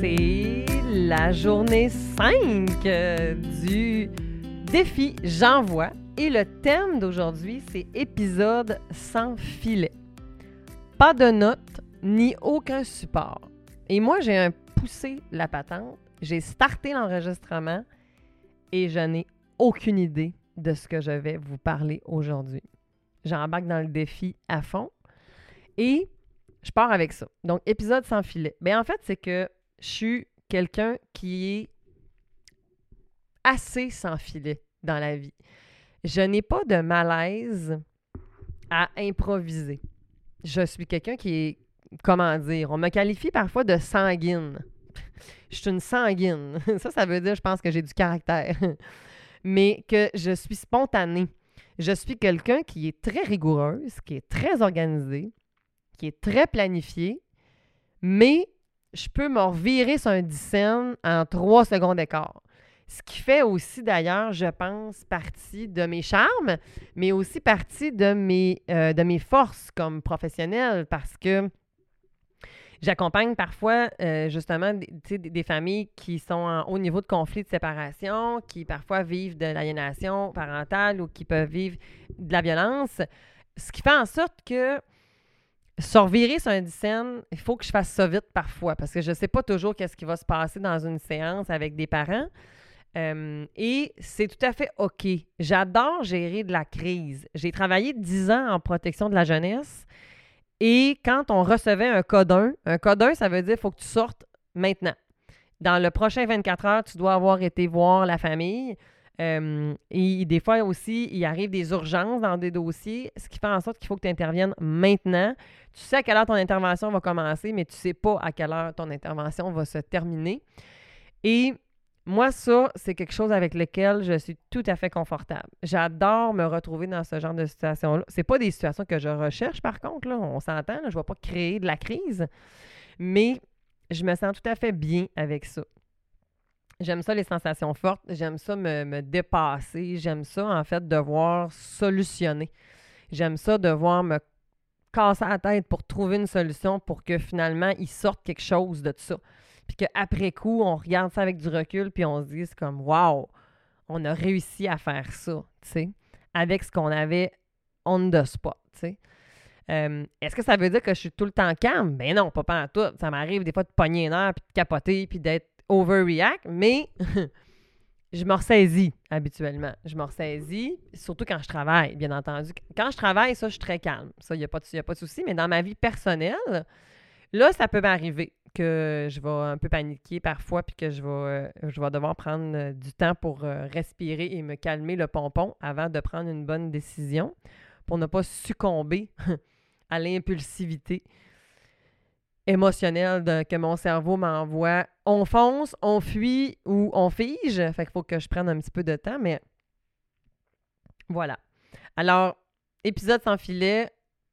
c'est la journée 5 euh, du défi J'envoie. Et le thème d'aujourd'hui, c'est épisode sans filet. Pas de notes ni aucun support. Et moi, j'ai un poussé la patente, j'ai starté l'enregistrement et je n'ai aucune idée de ce que je vais vous parler aujourd'hui. J'embarque dans le défi à fond et je pars avec ça. Donc, épisode sans filet. Bien, en fait, c'est que je suis quelqu'un qui est assez sans filet dans la vie. Je n'ai pas de malaise à improviser. Je suis quelqu'un qui est, comment dire, on me qualifie parfois de sanguine. Je suis une sanguine. Ça, ça veut dire, je pense que j'ai du caractère. Mais que je suis spontanée. Je suis quelqu'un qui est très rigoureuse, qui est très organisée, qui est très planifiée, mais je peux me revirer sur un dixaine en trois secondes d'écart. Ce qui fait aussi, d'ailleurs, je pense, partie de mes charmes, mais aussi partie de mes, euh, de mes forces comme professionnelle parce que j'accompagne parfois, euh, justement, des, des familles qui sont en haut niveau de conflit de séparation, qui parfois vivent de l'aliénation parentale ou qui peuvent vivre de la violence, ce qui fait en sorte que se revirer sur un scène, il faut que je fasse ça vite parfois parce que je ne sais pas toujours qu'est-ce qui va se passer dans une séance avec des parents. Euh, et c'est tout à fait OK. J'adore gérer de la crise. J'ai travaillé dix ans en protection de la jeunesse et quand on recevait un code 1, un code 1, ça veut dire qu'il faut que tu sortes maintenant. Dans le prochain 24 heures, tu dois avoir été voir la famille. Euh, et des fois aussi, il arrive des urgences dans des dossiers, ce qui fait en sorte qu'il faut que tu interviennes maintenant. Tu sais à quelle heure ton intervention va commencer, mais tu ne sais pas à quelle heure ton intervention va se terminer. Et moi, ça, c'est quelque chose avec lequel je suis tout à fait confortable. J'adore me retrouver dans ce genre de situation-là. Ce pas des situations que je recherche, par contre, on s'entend, je ne vais pas créer de la crise, mais je me sens tout à fait bien avec ça. J'aime ça, les sensations fortes. J'aime ça me, dépasser. J'aime ça, en fait, devoir solutionner. J'aime ça devoir me casser la tête pour trouver une solution pour que finalement, il sorte quelque chose de ça. Puis qu'après coup, on regarde ça avec du recul, puis on se dise comme, wow, on a réussi à faire ça, tu sais, avec ce qu'on avait on the spot, tu sais. Est-ce que ça veut dire que je suis tout le temps calme? Ben non, pas, pas en tout. Ça m'arrive des fois de pogner un air, puis de capoter, puis d'être overreact, mais je me ressaisis habituellement. Je me ressaisis, surtout quand je travaille, bien entendu. Quand je travaille, ça, je suis très calme. Ça, il n'y a, pas de, a pas de souci. Mais dans ma vie personnelle, là, ça peut m'arriver que je vais un peu paniquer parfois, puis que je vais, euh, je vais devoir prendre euh, du temps pour euh, respirer et me calmer le pompon avant de prendre une bonne décision, pour ne pas succomber à l'impulsivité émotionnel que mon cerveau m'envoie. On fonce, on fuit ou on fige. Fait qu'il faut que je prenne un petit peu de temps, mais voilà. Alors, épisode sans filet,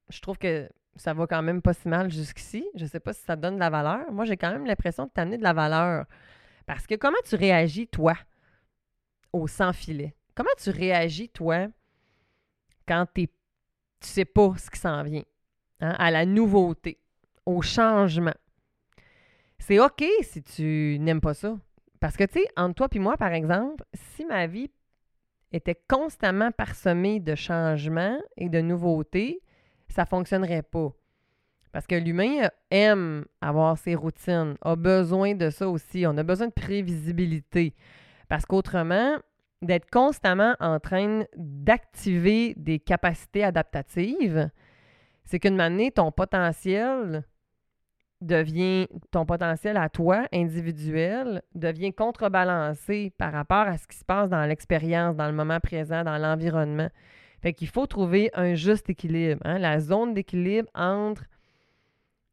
je trouve que ça va quand même pas si mal jusqu'ici. Je sais pas si ça donne de la valeur. Moi, j'ai quand même l'impression de t'amener de la valeur. Parce que comment tu réagis, toi, au sans filet? Comment tu réagis, toi, quand t'es, tu sais pas ce qui s'en vient, hein, à la nouveauté? Au changement. C'est OK si tu n'aimes pas ça. Parce que, tu sais, entre toi et moi, par exemple, si ma vie était constamment parsemée de changements et de nouveautés, ça ne fonctionnerait pas. Parce que l'humain aime avoir ses routines, a besoin de ça aussi. On a besoin de prévisibilité. Parce qu'autrement, d'être constamment en train d'activer des capacités adaptatives, c'est qu'une manière, ton potentiel devient ton potentiel à toi, individuel, devient contrebalancé par rapport à ce qui se passe dans l'expérience, dans le moment présent, dans l'environnement. Fait qu'il faut trouver un juste équilibre. Hein. La zone d'équilibre entre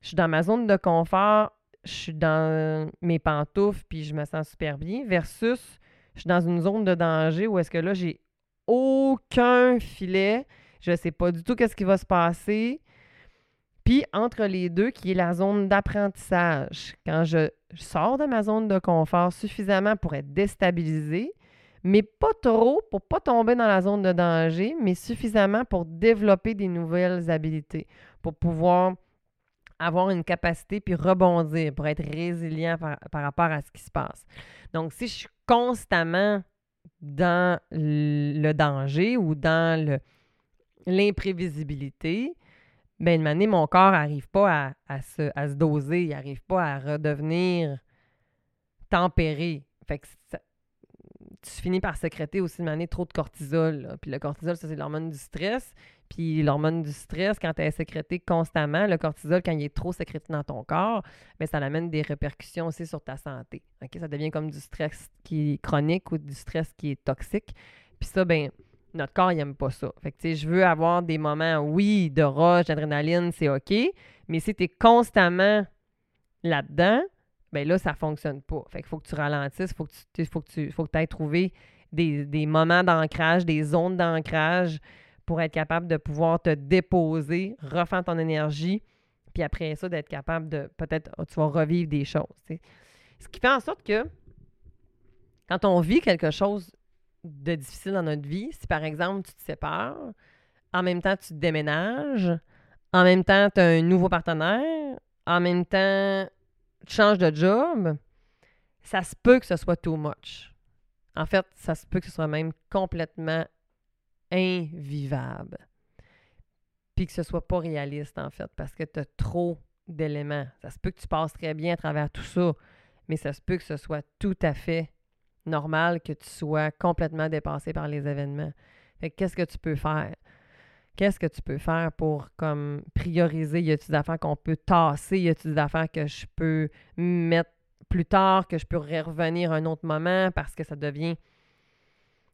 je suis dans ma zone de confort, je suis dans mes pantoufles puis je me sens super bien, versus je suis dans une zone de danger où est-ce que là, j'ai aucun filet, je ne sais pas du tout qu'est-ce qui va se passer. Puis entre les deux, qui est la zone d'apprentissage. Quand je, sors de ma zone de confort suffisamment pour être déstabilisé, mais pas trop pour pas tomber dans la zone de danger, mais suffisamment pour développer des nouvelles habiletés, pour pouvoir avoir une capacité puis rebondir, pour être résilient par, par rapport à ce qui se passe. Donc, si je suis constamment dans le danger ou dans l'imprévisibilité, ben, une année, mon corps n'arrive pas à, se, à, se, doser, il n'arrive pas à redevenir tempéré. Fait que tu finis par sécréter aussi de manière trop de cortisol. Puis le cortisol, ça, c'est l'hormone du stress. Puis l'hormone du stress, quand elle est sécrétée constamment, le cortisol, quand il est trop sécrété dans ton corps, bien, ça amène des répercussions aussi sur ta santé. Ça devient comme du stress qui est chronique ou du stress qui est toxique. Puis ça, ben notre corps, il n'aime pas ça. Fait que, je veux avoir des moments, oui, de rush, d'adrénaline, c'est OK, mais si tu es constamment là-dedans, ben là, ça ne fonctionne pas. Fait qu'il faut que tu ralentisses, il faut que tu faut tu aies trouvé des, des moments d'ancrage, des zones d'ancrage pour être capable de pouvoir te déposer, refaire ton énergie, puis après ça, d'être capable de, peut-être, tu vas revivre des choses. Ce qui fait en sorte que quand on vit quelque chose de difficile dans notre vie, si par exemple tu te sépares, en même temps tu déménages, en même temps tu as un nouveau partenaire, en même temps tu changes de job, ça se peut que ce soit too much. En fait, ça se peut que ce soit même complètement invivable. Puis que ce soit pas réaliste, en fait, parce que tu as trop d'éléments. Ça se peut que tu passes très bien à travers tout ça, mais ça se peut que ce soit tout à fait normal que tu sois complètement dépassé par les événements. Qu'est-ce que tu peux faire? Qu'est-ce que tu peux faire pour comme prioriser? Y a-t-il des affaires qu'on peut tasser? Y a-t-il des affaires que je peux mettre plus tard, que je peux revenir à un autre moment parce que ça devient.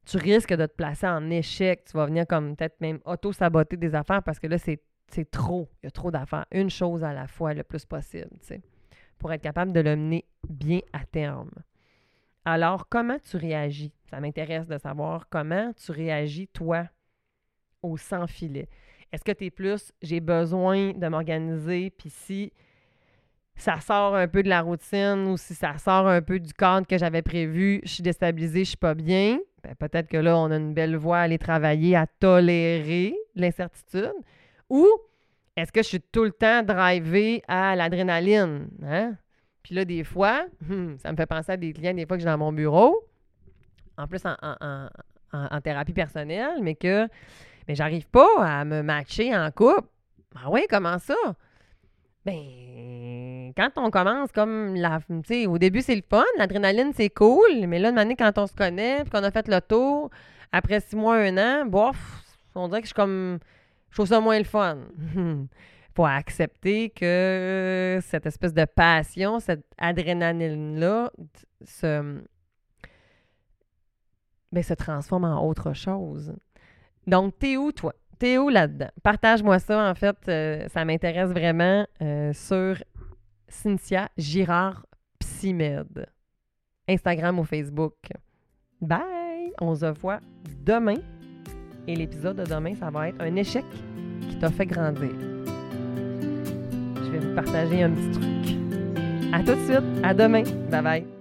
Tu risques de te placer en échec. Tu vas venir comme peut-être même auto-saboter des affaires parce que là, c'est, trop. Il y a trop d'affaires. Une chose à la fois, le plus possible, tu sais, pour être capable de le mener bien à terme. Alors, comment tu réagis? Ça m'intéresse de savoir comment tu réagis, toi, au sans-filet. Est-ce que tu es plus, j'ai besoin de m'organiser, puis si ça sort un peu de la routine ou si ça sort un peu du cadre que j'avais prévu, je suis déstabilisée, je suis pas bien, ben, peut-être que là, on a une belle voie à aller travailler, à tolérer l'incertitude. Ou est-ce que je suis tout le temps drivé à l'adrénaline? Hein? Puis là, des fois, hmm, ça me fait penser à des clients, des fois que j'ai dans mon bureau, en plus en, thérapie personnelle, mais que mais j'arrive pas à me matcher en couple. Ah oui, comment ça? Ben, quand on commence comme la. Tu sais, au début, c'est le fun, l'adrénaline, c'est cool, mais là, de manière, quand on se connaît, puis qu'on a fait le tour, après six mois, un an, bof, on dirait que je suis comme. Je trouve ça moins le fun. faut accepter que cette espèce de passion, cette adrénaline-là, se, ben, se transforme en autre chose. Donc, t'es où, toi? T'es où là-dedans? Partage-moi ça, en fait. Euh, ça m'intéresse vraiment euh, sur Cynthia Girard Psymed. Instagram ou Facebook. Bye! On se voit demain. Et l'épisode de demain, ça va être un échec qui t'a fait grandir je vais vous partager un petit truc. À tout de suite. À demain. Bye bye.